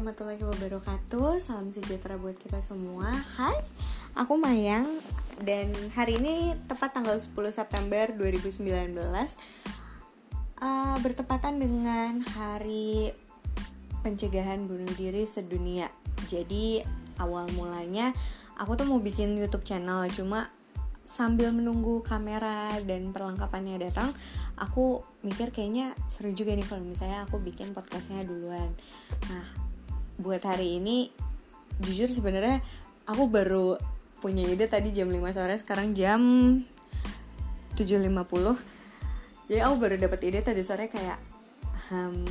warahmatullahi wabarakatuh. Salam sejahtera buat kita semua. Hai, aku Mayang Dan hari ini tepat tanggal 10 September 2019 uh, Bertepatan dengan hari pencegahan bunuh diri sedunia. Jadi awal mulanya aku tuh mau bikin YouTube channel Cuma sambil menunggu kamera dan perlengkapannya datang aku mikir kayaknya seru juga nih kalau misalnya aku bikin podcastnya duluan. Nah buat hari ini jujur sebenarnya aku baru punya ide tadi jam 5 sore sekarang jam 7.50 jadi aku baru dapat ide tadi sore kayak hmm,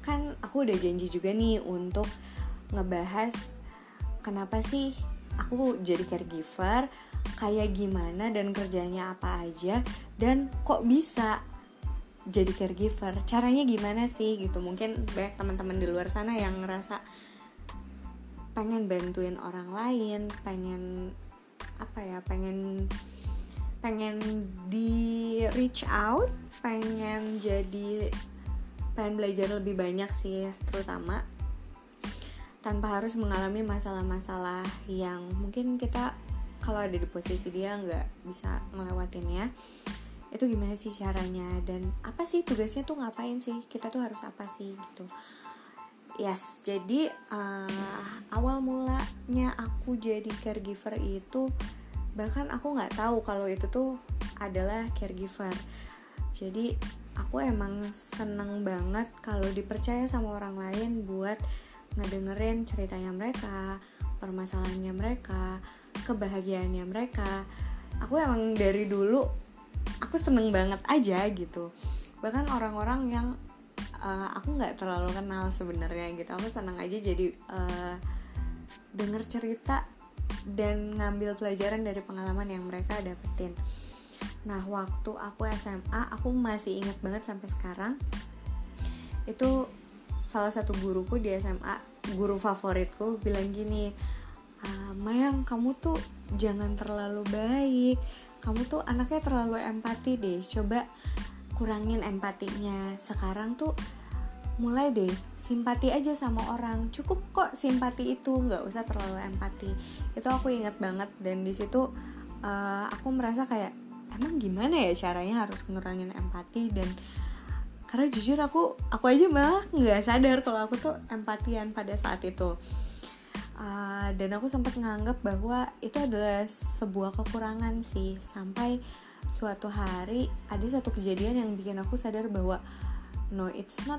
kan aku udah janji juga nih untuk ngebahas kenapa sih aku jadi caregiver kayak gimana dan kerjanya apa aja dan kok bisa jadi caregiver. Caranya gimana sih gitu? Mungkin banyak teman-teman di luar sana yang ngerasa pengen bantuin orang lain pengen apa ya pengen pengen di reach out pengen jadi pengen belajar lebih banyak sih terutama tanpa harus mengalami masalah-masalah yang mungkin kita kalau ada di posisi dia nggak bisa ngelewatinnya itu gimana sih caranya? Dan apa sih tugasnya tuh ngapain sih? Kita tuh harus apa sih gitu. Yes jadi uh, awal mulanya aku jadi caregiver itu bahkan aku nggak tahu kalau itu tuh adalah caregiver. Jadi aku emang seneng banget kalau dipercaya sama orang lain buat ngedengerin ceritanya mereka permasalahannya mereka kebahagiaannya mereka. Aku emang dari dulu aku seneng banget aja gitu. Bahkan orang-orang yang uh, aku nggak terlalu kenal sebenarnya gitu. Aku seneng aja jadi uh, denger cerita dan ngambil pelajaran dari pengalaman yang mereka dapetin. Nah waktu aku SMA aku masih ingat banget sampai sekarang itu salah satu guruku di SMA guru favoritku bilang gini ah, Mayang kamu tuh jangan terlalu baik kamu tuh anaknya terlalu empati deh. Coba kurangin empatinya. Sekarang tuh mulai deh simpati aja sama orang. Cukup kok simpati itu nggak usah terlalu empati. Itu aku ingat banget dan di situ uh, aku merasa kayak emang gimana ya caranya harus ngurangin empati? Dan karena jujur aku aku aja malah nggak sadar kalau aku tuh empatian pada saat itu uh, dan aku sempat nganggap bahwa itu adalah sebuah kekurangan sih. Sampai suatu hari ada satu kejadian yang bikin aku sadar bahwa no it's not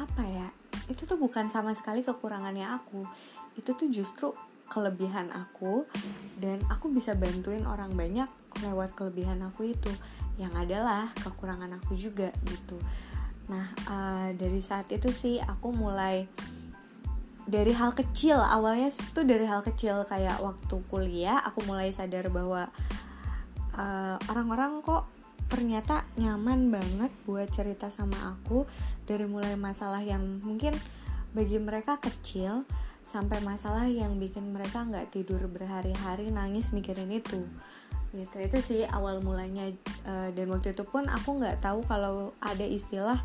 apa ya itu tuh bukan sama sekali kekurangannya aku. Itu tuh justru kelebihan aku dan aku bisa bantuin orang banyak lewat kelebihan aku itu. Yang adalah kekurangan aku juga gitu. Nah uh, dari saat itu sih aku mulai dari hal kecil awalnya tuh dari hal kecil kayak waktu kuliah aku mulai sadar bahwa uh, orang-orang kok ternyata nyaman banget buat cerita sama aku dari mulai masalah yang mungkin bagi mereka kecil sampai masalah yang bikin mereka nggak tidur berhari-hari nangis mikirin itu. Gitu itu sih awal mulanya uh, dan waktu itu pun aku nggak tahu kalau ada istilah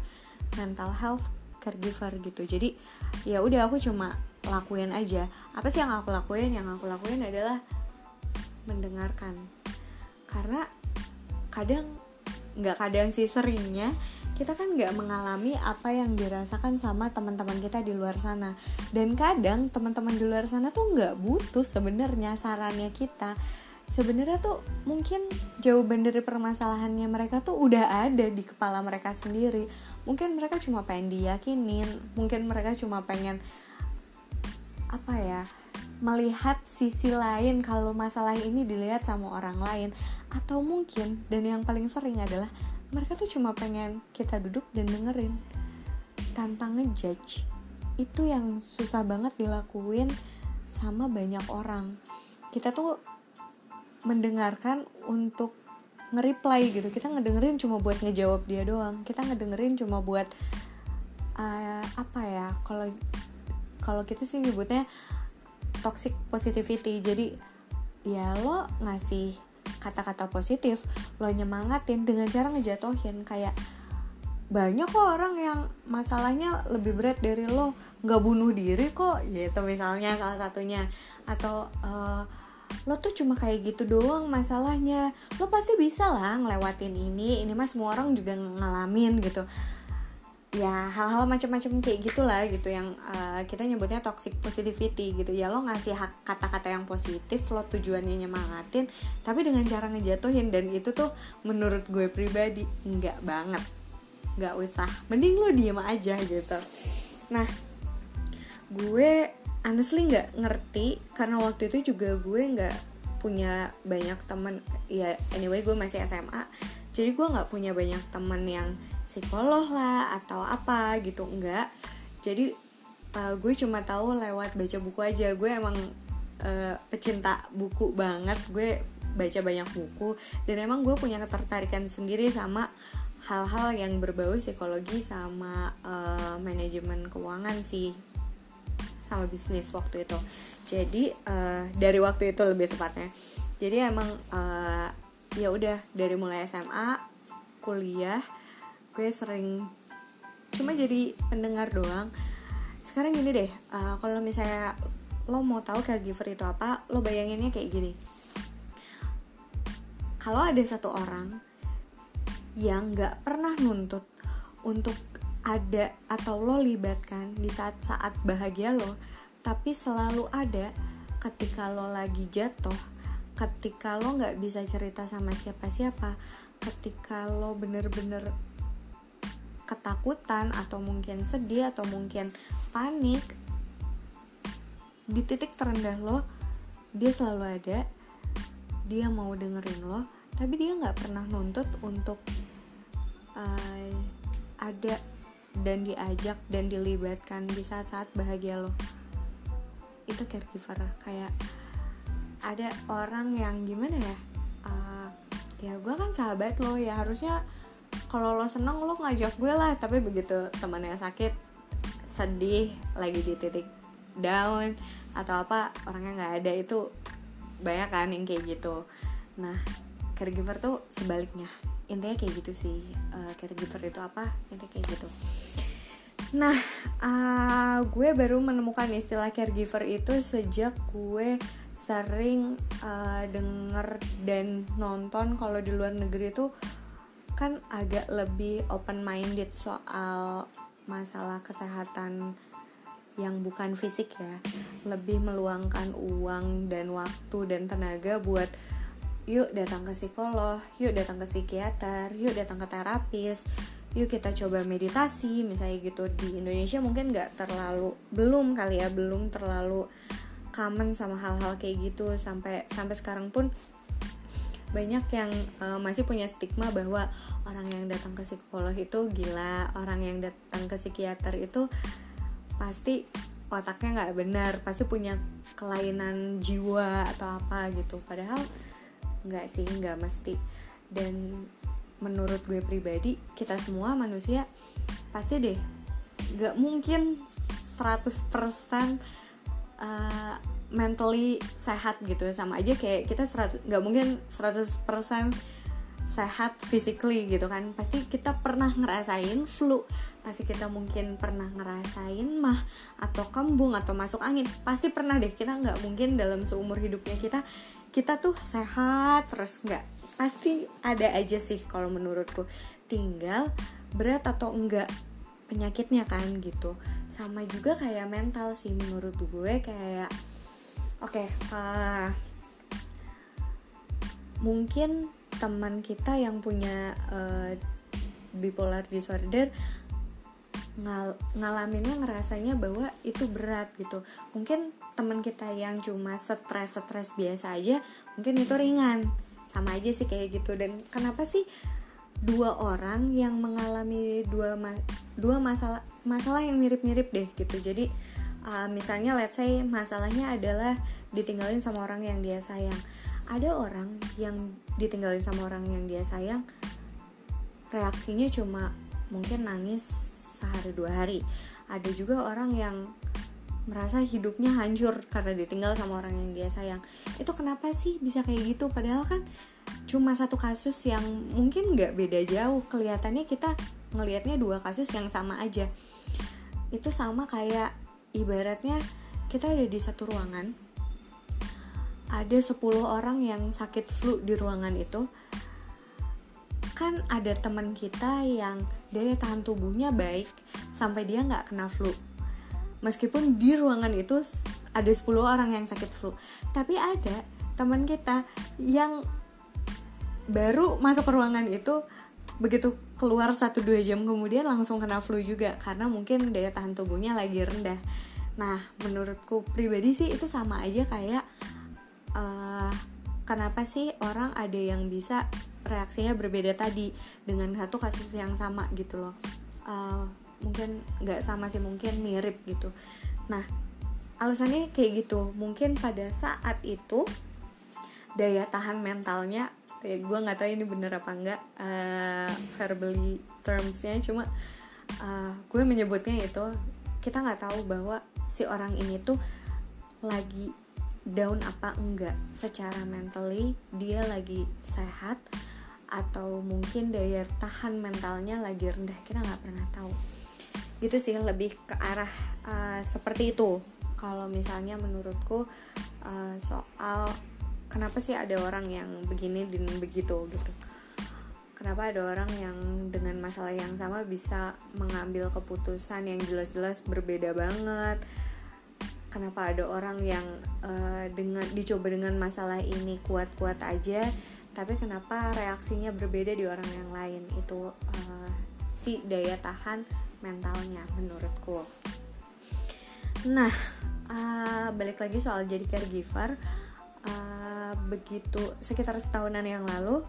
mental health caregiver gitu. Jadi ya udah aku cuma lakuin aja. Apa sih yang aku lakuin? Yang aku lakuin adalah mendengarkan. Karena kadang nggak kadang sih seringnya kita kan nggak mengalami apa yang dirasakan sama teman-teman kita di luar sana. Dan kadang teman-teman di luar sana tuh nggak butuh sebenarnya sarannya kita sebenarnya tuh mungkin jawaban dari permasalahannya mereka tuh udah ada di kepala mereka sendiri. Mungkin mereka cuma pengen diyakinin mungkin mereka cuma pengen apa ya melihat sisi lain kalau masalah ini dilihat sama orang lain. Atau mungkin dan yang paling sering adalah mereka tuh cuma pengen kita duduk dan dengerin tanpa ngejudge. Itu yang susah banget dilakuin sama banyak orang. Kita tuh mendengarkan untuk nge-reply gitu. Kita ngedengerin cuma buat ngejawab dia doang. Kita ngedengerin cuma buat uh, apa ya kalau kalau kita sih nyebutnya toxic positivity. Jadi ya lo ngasih kata-kata positif lo nyemangatin dengan cara ngejatohin. Kayak banyak kok orang yang masalahnya lebih berat dari lo. Nggak bunuh diri kok gitu misalnya salah satunya. Atau uh, lo tuh cuma kayak gitu doang masalahnya. Lo pasti bisa lah ngelewatin ini. Ini mah semua orang juga ngalamin gitu. Ya hal-hal macam-macam kayak gitulah gitu yang uh, kita nyebutnya toxic positivity gitu. Ya lo ngasih hak kata-kata yang positif lo tujuannya nyemangatin tapi dengan cara ngejatuhin. Dan itu tuh menurut gue pribadi nggak banget. Nggak usah. Mending lo diem aja gitu. Nah gue honestly nggak ngerti karena waktu itu juga gue nggak punya banyak temen. Ya anyway gue masih SMA jadi gue nggak punya banyak temen yang psikolog lah atau apa gitu enggak jadi uh, gue cuma tahu lewat baca buku aja. Gue emang uh, pecinta buku banget. Gue baca banyak buku. Dan emang gue punya ketertarikan sendiri sama hal-hal yang berbau psikologi sama uh, manajemen keuangan sih sama bisnis waktu itu. Jadi uh, dari waktu itu lebih tepatnya. Jadi emang uh, ya udah dari mulai SMA kuliah gue sering cuma jadi pendengar doang. Sekarang gini deh uh, kalau misalnya lo mau tahu caregiver itu apa lo bayanginnya kayak gini. Kalau ada satu orang yang nggak pernah nuntut untuk ada atau lo libatkan di saat-saat bahagia lo tapi selalu ada ketika lo lagi jatuh ketika lo nggak bisa cerita sama siapa-siapa ketika lo bener-bener ketakutan atau mungkin sedih atau mungkin panik di titik terendah lo dia selalu ada dia mau dengerin lo tapi dia nggak pernah nuntut untuk uh, ada dan diajak dan dilibatkan di saat-saat bahagia lo. Itu caregiver kayak ada orang yang gimana ya uh, ya gue kan sahabat lo ya harusnya kalau lo seneng lo ngajak gue lah tapi begitu temannya sakit sedih lagi di titik down atau apa orangnya nggak ada itu banyak kan yang kayak gitu. Nah caregiver tuh sebaliknya intinya kayak gitu sih uh, caregiver itu apa intinya kayak gitu. Nah uh, gue baru menemukan istilah caregiver itu sejak gue sering uh, denger dan nonton kalau di luar negeri tuh kan agak lebih open minded soal masalah kesehatan yang bukan fisik ya. Lebih meluangkan uang dan waktu dan tenaga buat yuk datang ke psikolog yuk datang ke psikiater yuk datang ke terapis yuk kita coba meditasi misalnya gitu. Di Indonesia mungkin nggak terlalu belum kali ya belum terlalu common sama hal-hal kayak gitu. Sampai sampai sekarang pun banyak yang uh, masih punya stigma bahwa orang yang datang ke psikolog itu gila orang yang datang ke psikiater itu pasti otaknya nggak benar pasti punya kelainan jiwa atau apa gitu. Padahal nggak sih nggak mesti. Dan menurut gue pribadi kita semua manusia pasti deh nggak mungkin 100% uh, mentally sehat gitu. Sama aja kayak kita nggak mungkin 100% sehat physically gitu kan. Pasti kita pernah ngerasain flu pasti kita mungkin pernah ngerasain mah atau kembung atau masuk angin. Pasti pernah deh kita nggak mungkin dalam seumur hidupnya kita kita tuh sehat terus nggak pasti ada aja sih kalau menurutku. Tinggal berat atau enggak penyakitnya kan gitu. Sama juga kayak mental sih menurut gue kayak oke okay, uh, mungkin teman kita yang punya uh, bipolar disorder ngal ngalaminnya ngerasanya bahwa itu berat gitu. Mungkin teman kita yang cuma stres stres biasa aja mungkin itu ringan. Sama aja sih kayak gitu. Dan kenapa sih dua orang yang mengalami dua ma dua masalah masalah yang mirip-mirip deh gitu. Jadi uh, misalnya let's say masalahnya adalah ditinggalin sama orang yang dia sayang. Ada orang yang ditinggalin sama orang yang dia sayang reaksinya cuma mungkin nangis sehari dua hari. Ada juga orang yang merasa hidupnya hancur karena ditinggal sama orang yang dia sayang. Itu kenapa sih bisa kayak gitu? Padahal kan cuma satu kasus yang mungkin nggak beda jauh. Kelihatannya kita ngelihatnya dua kasus yang sama aja. Itu sama kayak ibaratnya kita ada di satu ruangan. Ada 10 orang yang sakit flu di ruangan itu. Kan ada teman kita yang daya tahan tubuhnya baik sampai dia nggak kena flu meskipun di ruangan itu ada 10 orang yang sakit flu. Tapi ada teman kita yang baru masuk ke ruangan itu begitu keluar 1-2 jam kemudian langsung kena flu juga karena mungkin daya tahan tubuhnya lagi rendah. Nah menurutku pribadi sih itu sama aja kayak uh, kenapa sih orang ada yang bisa reaksinya berbeda tadi dengan satu kasus yang sama gitu loh. Uh, mungkin nggak sama sih mungkin mirip gitu. Nah alasannya kayak gitu. Mungkin pada saat itu daya tahan mentalnya ya gue nggak tahu ini bener apa enggak uh, verbally termsnya cuma uh, gue menyebutnya itu kita nggak tahu bahwa si orang ini tuh lagi down apa enggak secara mentally dia lagi sehat atau mungkin daya tahan mentalnya lagi rendah kita nggak pernah tahu gitu sih lebih ke arah uh, seperti itu. Kalau misalnya menurutku uh, soal kenapa sih ada orang yang begini dan begitu gitu. Kenapa ada orang yang dengan masalah yang sama bisa mengambil keputusan yang jelas-jelas berbeda banget? Kenapa ada orang yang uh, dengan dicoba dengan masalah ini kuat-kuat aja tapi kenapa reaksinya berbeda di orang yang lain? Itu uh, si daya tahan mentalnya menurutku. Nah uh, balik lagi soal jadi caregiver. Uh, begitu sekitar setahunan yang lalu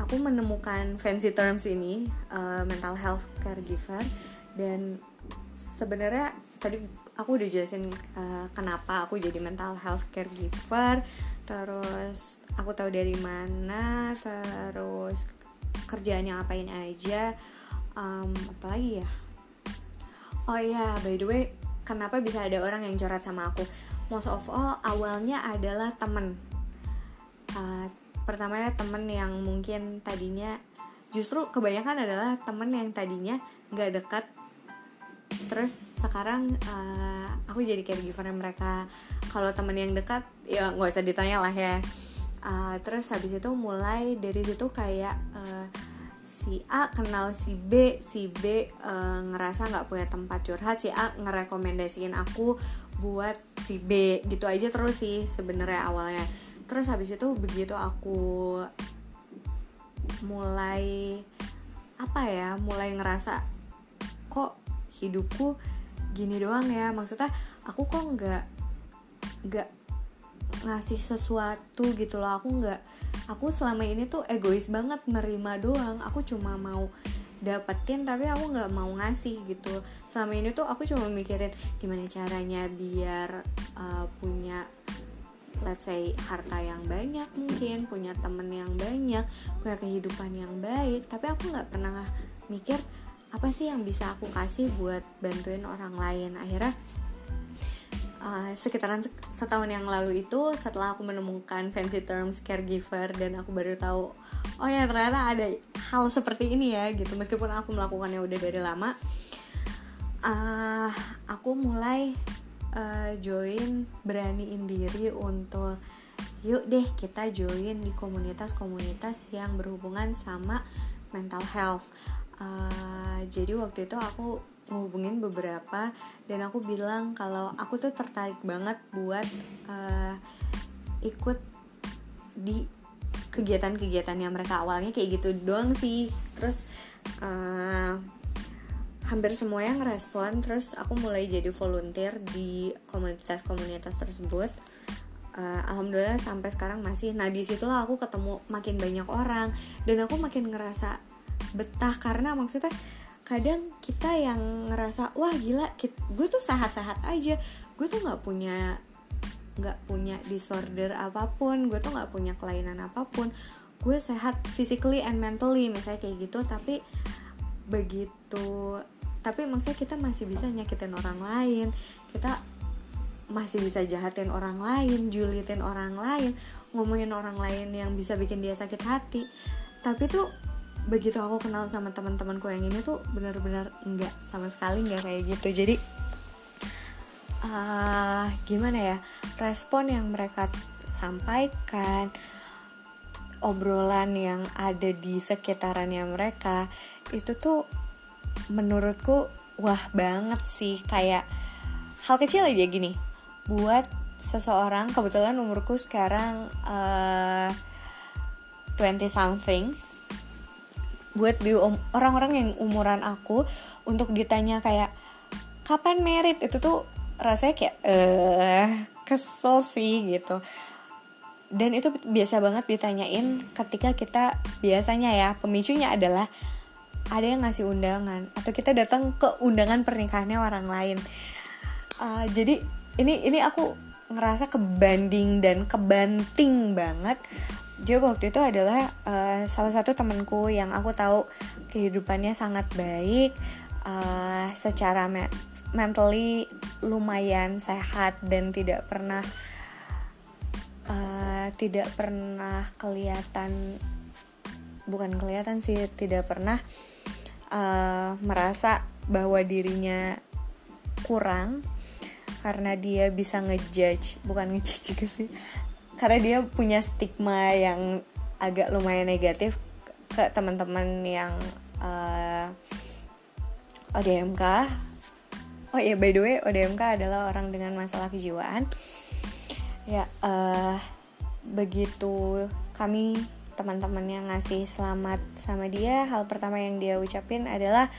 aku menemukan fancy terms ini uh, mental health caregiver. Dan sebenarnya tadi aku udah jelasin uh, kenapa aku jadi mental health caregiver. Terus aku tahu dari mana terus kerjaannya ngapain aja. Um, apalagi ya oh ya by the way kenapa bisa ada orang yang curhat sama aku? Most of all awalnya adalah temen. Uh, pertamanya temen yang mungkin tadinya justru kebanyakan adalah temen yang tadinya nggak dekat terus sekarang uh, aku jadi caregiver mereka? Kalau temen yang dekat ya nggak usah ditanya lah ya. Uh, terus habis itu mulai dari situ kayak uh, si A kenal si B, si B uh, ngerasa nggak punya tempat curhat, si A ngerekomendasiin aku buat si B gitu aja terus sih sebenarnya awalnya. Terus habis itu begitu aku mulai apa ya, mulai ngerasa kok hidupku gini doang ya, maksudnya aku kok nggak nggak ngasih sesuatu gitu loh, aku nggak aku selama ini tuh egois banget nerima doang. Aku cuma mau dapetin tapi aku nggak mau ngasih gitu. Selama ini tuh aku cuma mikirin gimana caranya biar uh, punya let's say harta yang banyak mungkin punya temen yang banyak punya kehidupan yang baik. Tapi aku nggak pernah mikir apa sih yang bisa aku kasih buat bantuin orang lain? Akhirnya uh, sekitaran setahun yang lalu itu setelah aku menemukan fancy terms caregiver dan aku baru tahu oh ya ternyata ada hal seperti ini ya gitu. Meskipun aku melakukannya udah dari lama uh, aku mulai uh, join beraniin diri untuk yuk deh kita join di komunitas-komunitas yang berhubungan sama mental health. Uh, jadi waktu itu aku ngehubungin beberapa dan aku bilang kalau aku tuh tertarik banget buat uh, ikut di kegiatan-kegiatan yang mereka awalnya kayak gitu doang sih. Terus uh, hampir semua yang ngerespon terus aku mulai jadi volunteer di komunitas-komunitas tersebut. Uh, alhamdulillah sampai sekarang masih. Nah di situlah aku ketemu makin banyak orang dan aku makin ngerasa betah karena maksudnya kadang kita yang ngerasa wah gila gue tuh sehat-sehat aja. Gue tuh nggak punya nggak punya disorder apa pun gue tuh nggak punya kelainan apa pun. Gue sehat physically and mentally misalnya kayak gitu. Tapi begitu tapi maksudnya kita masih bisa nyakitin orang lain. Kita masih bisa jahatin orang lain julitin orang lain ngomongin orang lain yang bisa bikin dia sakit hati. Tapi tuh begitu aku kenal sama teman-temanku yang ini tuh benar-benar enggak sama sekali enggak kayak gitu. Jadi uh, gimana ya respon yang mereka sampaikan obrolan yang ada di sekitarannya mereka itu tuh menurutku wah banget sih. Kayak hal kecil aja gini buat seseorang kebetulan umurku sekarang uh, 20 something buat di um, orang-orang yang umuran aku untuk ditanya kayak kapan merit? Itu tuh rasanya kayak eh kesel sih gitu. Dan itu biasa banget ditanyain ketika kita biasanya ya pemicunya adalah ada yang ngasih undangan? Atau kita datang ke undangan pernikahannya orang lain. Uh, jadi ini ini aku ngerasa kebanding dan kebanting banget jadi waktu itu adalah uh, salah satu temanku yang aku tahu kehidupannya sangat baik uh, secara me mentally lumayan sehat dan tidak pernah uh, tidak pernah kelihatan bukan kelihatan sih tidak pernah uh, merasa bahwa dirinya kurang karena dia bisa ngejudge bukan ngejudge juga sih karena dia punya stigma yang agak lumayan negatif ke teman-teman yang uh, eh, ODMK oh ya by the way ODMK adalah orang dengan masalah kejiwaan. Ya uh, begitu kami teman-teman yang ngasih selamat sama dia hal pertama yang dia ucapin adalah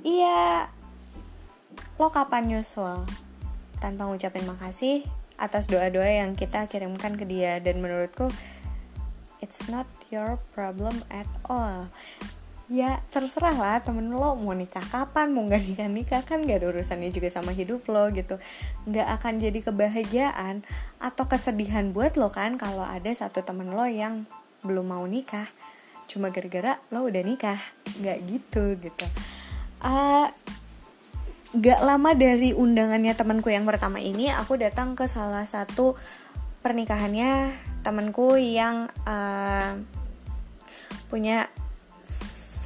iya lo kapan nyusul? Tanpa ngucapin makasih atas doa-doa yang kita kirimkan ke dia. Dan menurutku it's not your problem at all. Ya terserah lah temen lo mau nikah kapan mau nggak nikah nikah kan gak ada urusannya juga sama hidup lo gitu. Nggak akan jadi kebahagiaan atau kesedihan buat lo kan kalau ada satu temen lo yang belum mau nikah. Cuma gara-gara lo udah nikah. Nggak gitu gitu. Uh, gak lama dari undangannya temanku yang pertama ini aku datang ke salah satu pernikahannya temanku yang uh, punya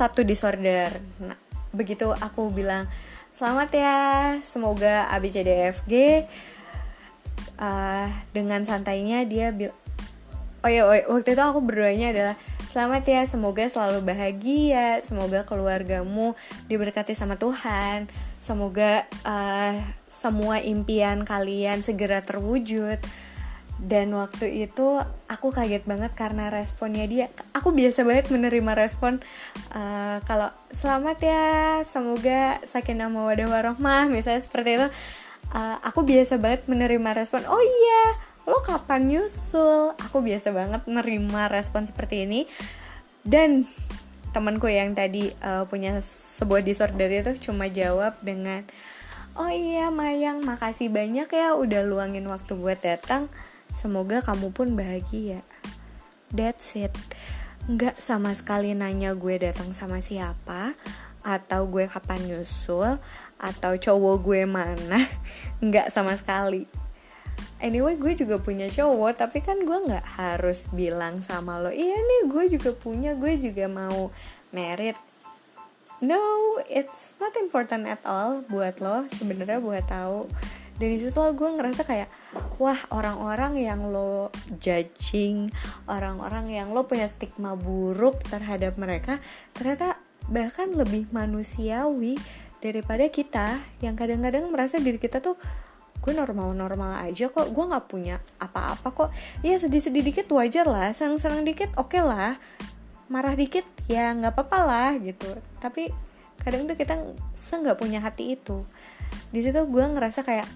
satu disorder. Nah begitu aku bilang selamat ya semoga ABCDFG uh, eh, dengan santainya dia bil oh ya waktu itu aku berdoanya adalah Selamat ya, semoga selalu bahagia, semoga keluargamu diberkati sama Tuhan, semoga uh, semua impian kalian segera terwujud. Dan waktu itu aku kaget banget karena responnya dia, aku biasa banget menerima respon uh, kalau selamat ya, semoga sakinah mawadah warohmah, misalnya seperti itu. Uh, aku biasa banget menerima respon, oh iya lo kapan nyusul aku biasa banget nerima respon seperti ini dan temanku yang tadi uh, punya sebuah disorder itu cuma jawab dengan oh iya Mayang makasih banyak ya udah luangin waktu buat datang. Semoga kamu pun bahagia. That's it. Nggak sama sekali nanya gue datang sama siapa atau gue kapan nyusul atau cowok gue mana. Nggak sama sekali anyway gue juga punya cowok tapi kan gue nggak harus bilang sama lo iya nih gue juga punya gue juga mau merit. No it's not important at all buat lo sebenarnya buat tahu. Dari situ lo gue ngerasa kayak wah orang-orang yang lo judging orang-orang yang lo punya stigma buruk terhadap mereka ternyata bahkan lebih manusiawi daripada kita yang kadang-kadang merasa diri kita tuh gue normal-normal aja kok gue nggak punya apa-apa kok. Ya sedih-sedih dikit wajar lah senang-senang dikit oke okay lah. Marah dikit ya nggak apa-apa lah gitu. Tapi kadang tuh kita se nggak punya hati itu. Di situ gue ngerasa kayak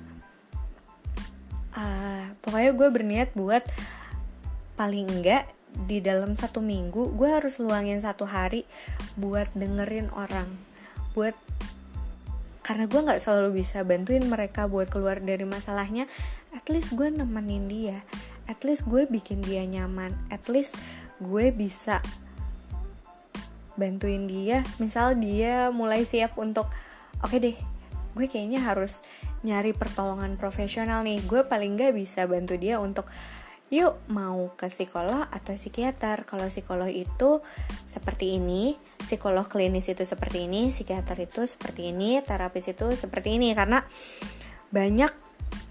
uh, pokoknya gue berniat buat paling enggak di dalam satu minggu gue harus luangin satu hari buat dengerin orang buat karena gue nggak selalu bisa bantuin mereka buat keluar dari masalahnya at least gue nemenin dia. At least gue bikin dia nyaman. At least gue bisa bantuin dia. Misal dia mulai siap untuk oke okay deh gue kayaknya harus nyari pertolongan profesional nih. Gue paling nggak bisa bantu dia untuk yuk mau ke psikolog atau psikiater? Kalau psikolog itu seperti ini psikolog klinis itu seperti ini psikiater itu seperti ini terapis itu seperti ini. Karena banyak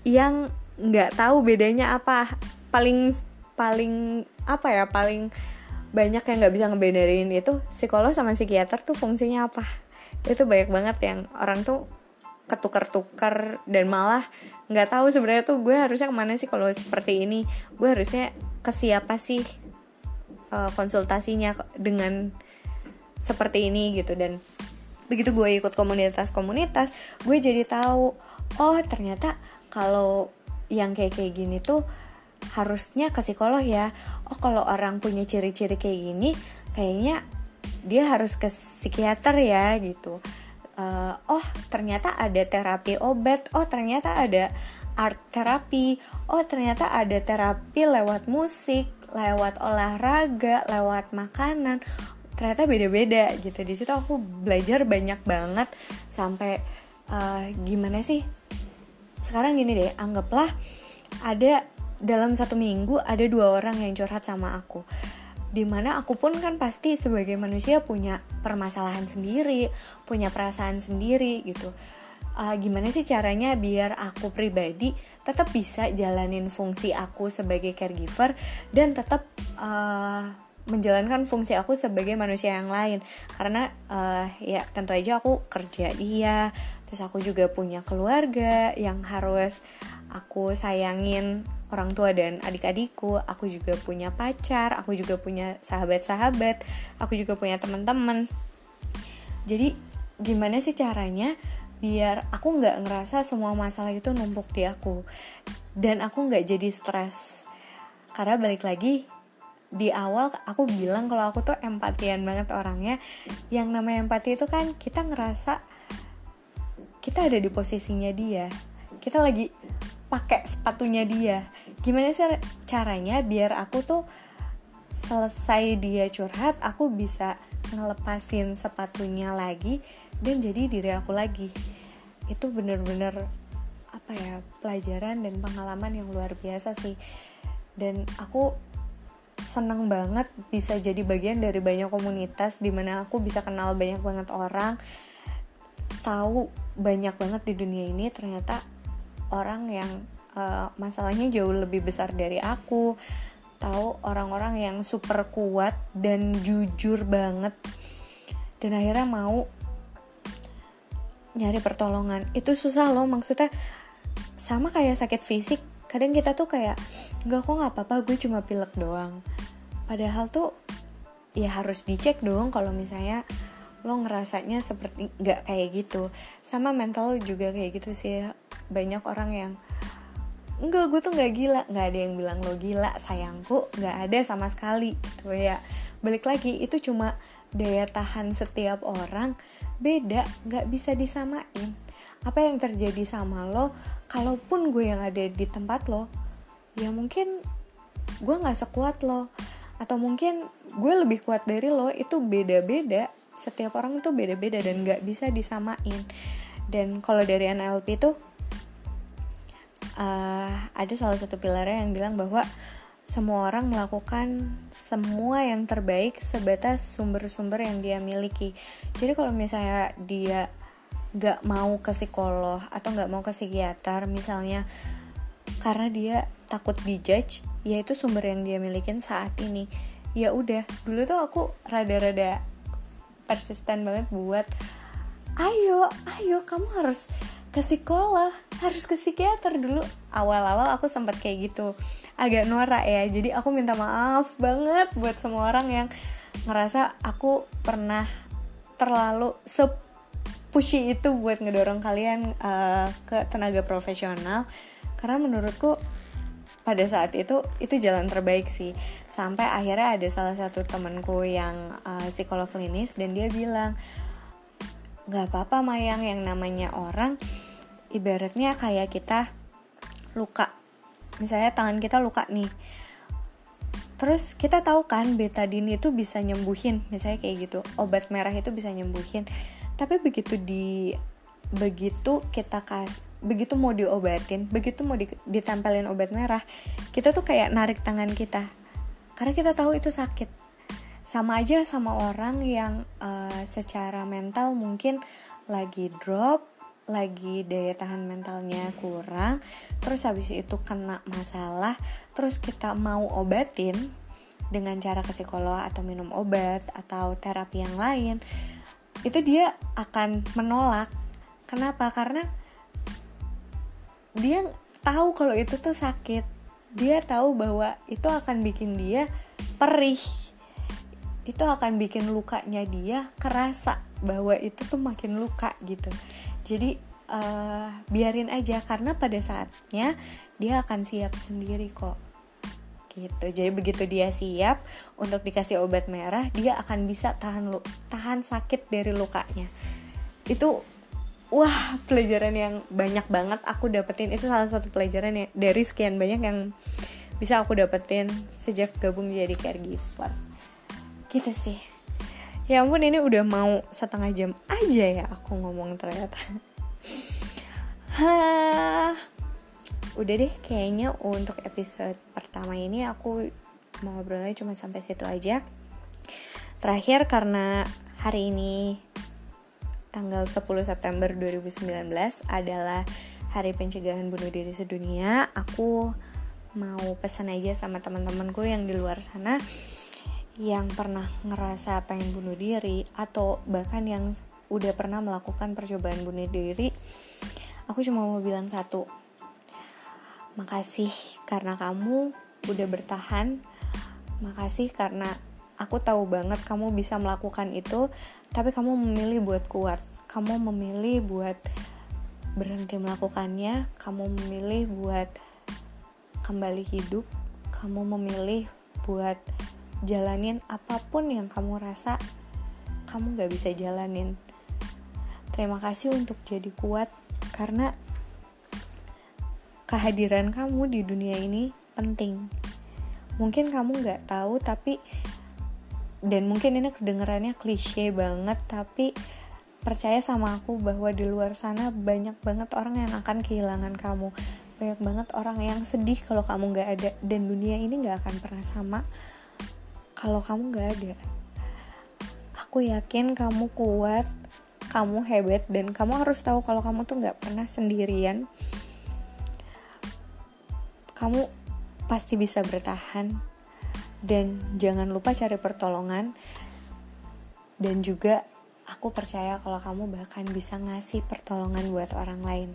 yang nggak tahu bedanya apa. Paling paling apa ya paling banyak yang nggak bisa ngebedain itu psikolog sama psikiater tuh fungsinya apa. Itu banyak banget yang orang tuh ketukar-tukar dan malah nggak tahu sebenarnya tuh gue harusnya ke mana sih kalau seperti ini. Gue harusnya ke siapa sih uh, konsultasinya dengan seperti ini gitu. Dan begitu gue ikut komunitas-komunitas gue jadi tahu oh ternyata kalau yang kayak kayak gini tuh harusnya ke psikolog ya. Oh kalau orang punya ciri-ciri kayak gini kayaknya dia harus ke psikiater ya gitu uh, oh ternyata ada terapi obat oh ternyata ada art terapi oh ternyata ada terapi lewat musik lewat olahraga lewat makanan. Ternyata beda-beda gitu. Di situ aku belajar banyak banget sampai uh, gimana sih? Sekarang gini deh anggaplah ada dalam satu minggu ada dua orang yang curhat sama aku di mana aku pun kan pasti sebagai manusia punya permasalahan sendiri punya perasaan sendiri gitu. Uh, gimana sih caranya biar aku pribadi tetap bisa jalanin fungsi aku sebagai caregiver dan tetap uh, menjalankan fungsi aku sebagai manusia yang lain? Karena uh, ya tentu aja aku kerja dia terus aku juga punya keluarga yang harus aku sayangin orang tua dan adik-adikku. Aku juga punya pacar aku juga punya sahabat-sahabat aku juga punya teman-teman. Jadi gimana sih caranya biar aku nggak ngerasa semua masalah itu numpuk di aku? Dan aku nggak jadi stres. Karena balik lagi di awal aku bilang kalau aku tuh empatian banget orangnya. Yang namanya empati itu kan kita ngerasa kita ada di posisinya dia. Kita lagi pakai sepatunya dia. Gimana sih caranya biar aku tuh selesai dia curhat aku bisa ngelepasin sepatunya lagi dan jadi diri aku lagi. Itu bener-bener apa ya pelajaran dan pengalaman yang luar biasa sih. Dan aku seneng banget bisa jadi bagian dari banyak komunitas di mana aku bisa kenal banyak banget orang tahu banyak banget di dunia ini. Ternyata orang yang uh, masalahnya jauh lebih besar dari aku tahu orang-orang yang super kuat dan jujur banget dan akhirnya mau nyari pertolongan. Itu susah loh maksudnya sama kayak sakit fisik kadang kita tuh kayak nggak kok nggak apa-apa gue cuma pilek doang. Padahal tuh ya harus dicek dong kalau misalnya lo ngerasanya seperti nggak kayak gitu. Sama mental juga kayak gitu sih banyak orang yang enggak gue tuh nggak gila. Nggak ada yang bilang lo gila sayangku. Nggak ada sama sekali. Gitu ya. Balik lagi itu cuma daya tahan setiap orang. Beda nggak bisa disamain. Apa yang terjadi sama lo kalaupun gue yang ada di tempat lo ya mungkin gue nggak sekuat lo. Atau mungkin gue lebih kuat dari lo itu beda-beda. Setiap orang tuh beda-beda dan nggak bisa disamain. Dan kalau dari NLP tuh uh, ada salah satu pilarnya yang bilang bahwa semua orang melakukan semua yang terbaik sebatas sumber-sumber yang dia miliki. Jadi kalau misalnya dia gak mau ke psikolog atau gak mau ke psikiater misalnya karena dia takut dijudge, ya itu sumber yang dia milikin saat ini. Ya udah, dulu tuh aku rada-rada persisten banget buat ayo, ayo kamu harus ke psikolog harus ke psikiater dulu. Awal-awal aku sempat kayak gitu agak norak ya. Jadi aku minta maaf banget buat semua orang yang ngerasa aku pernah terlalu pushy itu buat ngedorong kalian uh, ke tenaga profesional. Karena menurutku pada saat itu itu jalan terbaik sih. Sampai akhirnya ada salah satu temanku yang uh, psikolog klinis dan dia bilang nggak apa-apa Mayang yang namanya orang ibaratnya kayak kita luka. Misalnya tangan kita luka nih. Terus kita tahu kan betadine itu bisa nyembuhin. Misalnya kayak gitu obat merah itu bisa nyembuhin. Tapi begitu di begitu kita kas begitu mau diobatin begitu mau di, ditempelin obat merah kita tuh kayak narik tangan kita. Karena kita tahu itu sakit sama aja sama orang yang uh, secara mental mungkin lagi drop lagi daya tahan mentalnya kurang terus habis itu kena masalah terus kita mau obatin dengan cara ke psikolog atau minum obat atau terapi yang lain itu dia akan menolak Kenapa? Karena dia tahu kalau itu tuh sakit. Dia tahu bahwa itu akan bikin dia perih. Itu akan bikin lukanya dia kerasa bahwa itu tuh makin luka gitu. Jadi uh, biarin aja karena pada saatnya dia akan siap sendiri kok gitu. Jadi begitu dia siap untuk dikasih obat merah, dia akan bisa tahan lu tahan sakit dari lukanya. Itu wah pelajaran yang banyak banget aku dapetin itu salah satu pelajaran yang dari sekian banyak yang bisa aku dapetin sejak gabung jadi caregiver gitu sih. Ya ampun ini udah mau setengah jam aja ya aku ngomong ternyata. Hah, udah deh kayaknya untuk episode pertama ini aku mau ngobrolnya cuma sampai situ aja. Terakhir karena hari ini tanggal 10 September 2019 adalah Hari Pencegahan Bunuh Diri Sedunia. Aku mau pesan aja sama teman-temanku yang di luar sana yang pernah ngerasa pengen bunuh diri atau bahkan yang udah pernah melakukan percobaan bunuh diri. Aku cuma mau bilang satu. Makasih karena kamu udah bertahan. Makasih karena aku tahu banget kamu bisa melakukan itu tapi kamu memilih buat kuat kamu memilih buat berhenti melakukannya kamu memilih buat kembali hidup kamu memilih buat jalanin apa pun yang kamu rasa kamu gak bisa jalanin. Terima kasih untuk jadi kuat karena kehadiran kamu di dunia ini penting. Mungkin kamu gak tahu tapi dan mungkin ini kedengarannya klise banget tapi percaya sama aku bahwa di luar sana banyak banget orang yang akan kehilangan kamu. Banyak banget orang yang sedih kalau kamu nggak ada dan dunia ini nggak akan pernah sama kalau kamu nggak ada aku yakin kamu kuat kamu hebat dan kamu harus tahu kalau kamu tuh nggak pernah sendirian. Kamu pasti bisa bertahan. Dan jangan lupa cari pertolongan. Dan juga aku percaya kalau kamu bahkan bisa ngasih pertolongan buat orang lain.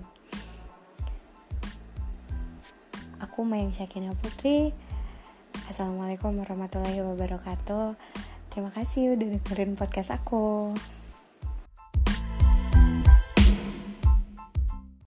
Aku Mayang Syakina Putri Assalamualaikum warahmatullahi wabarakatuh. Terima kasih udah dengerin podcast aku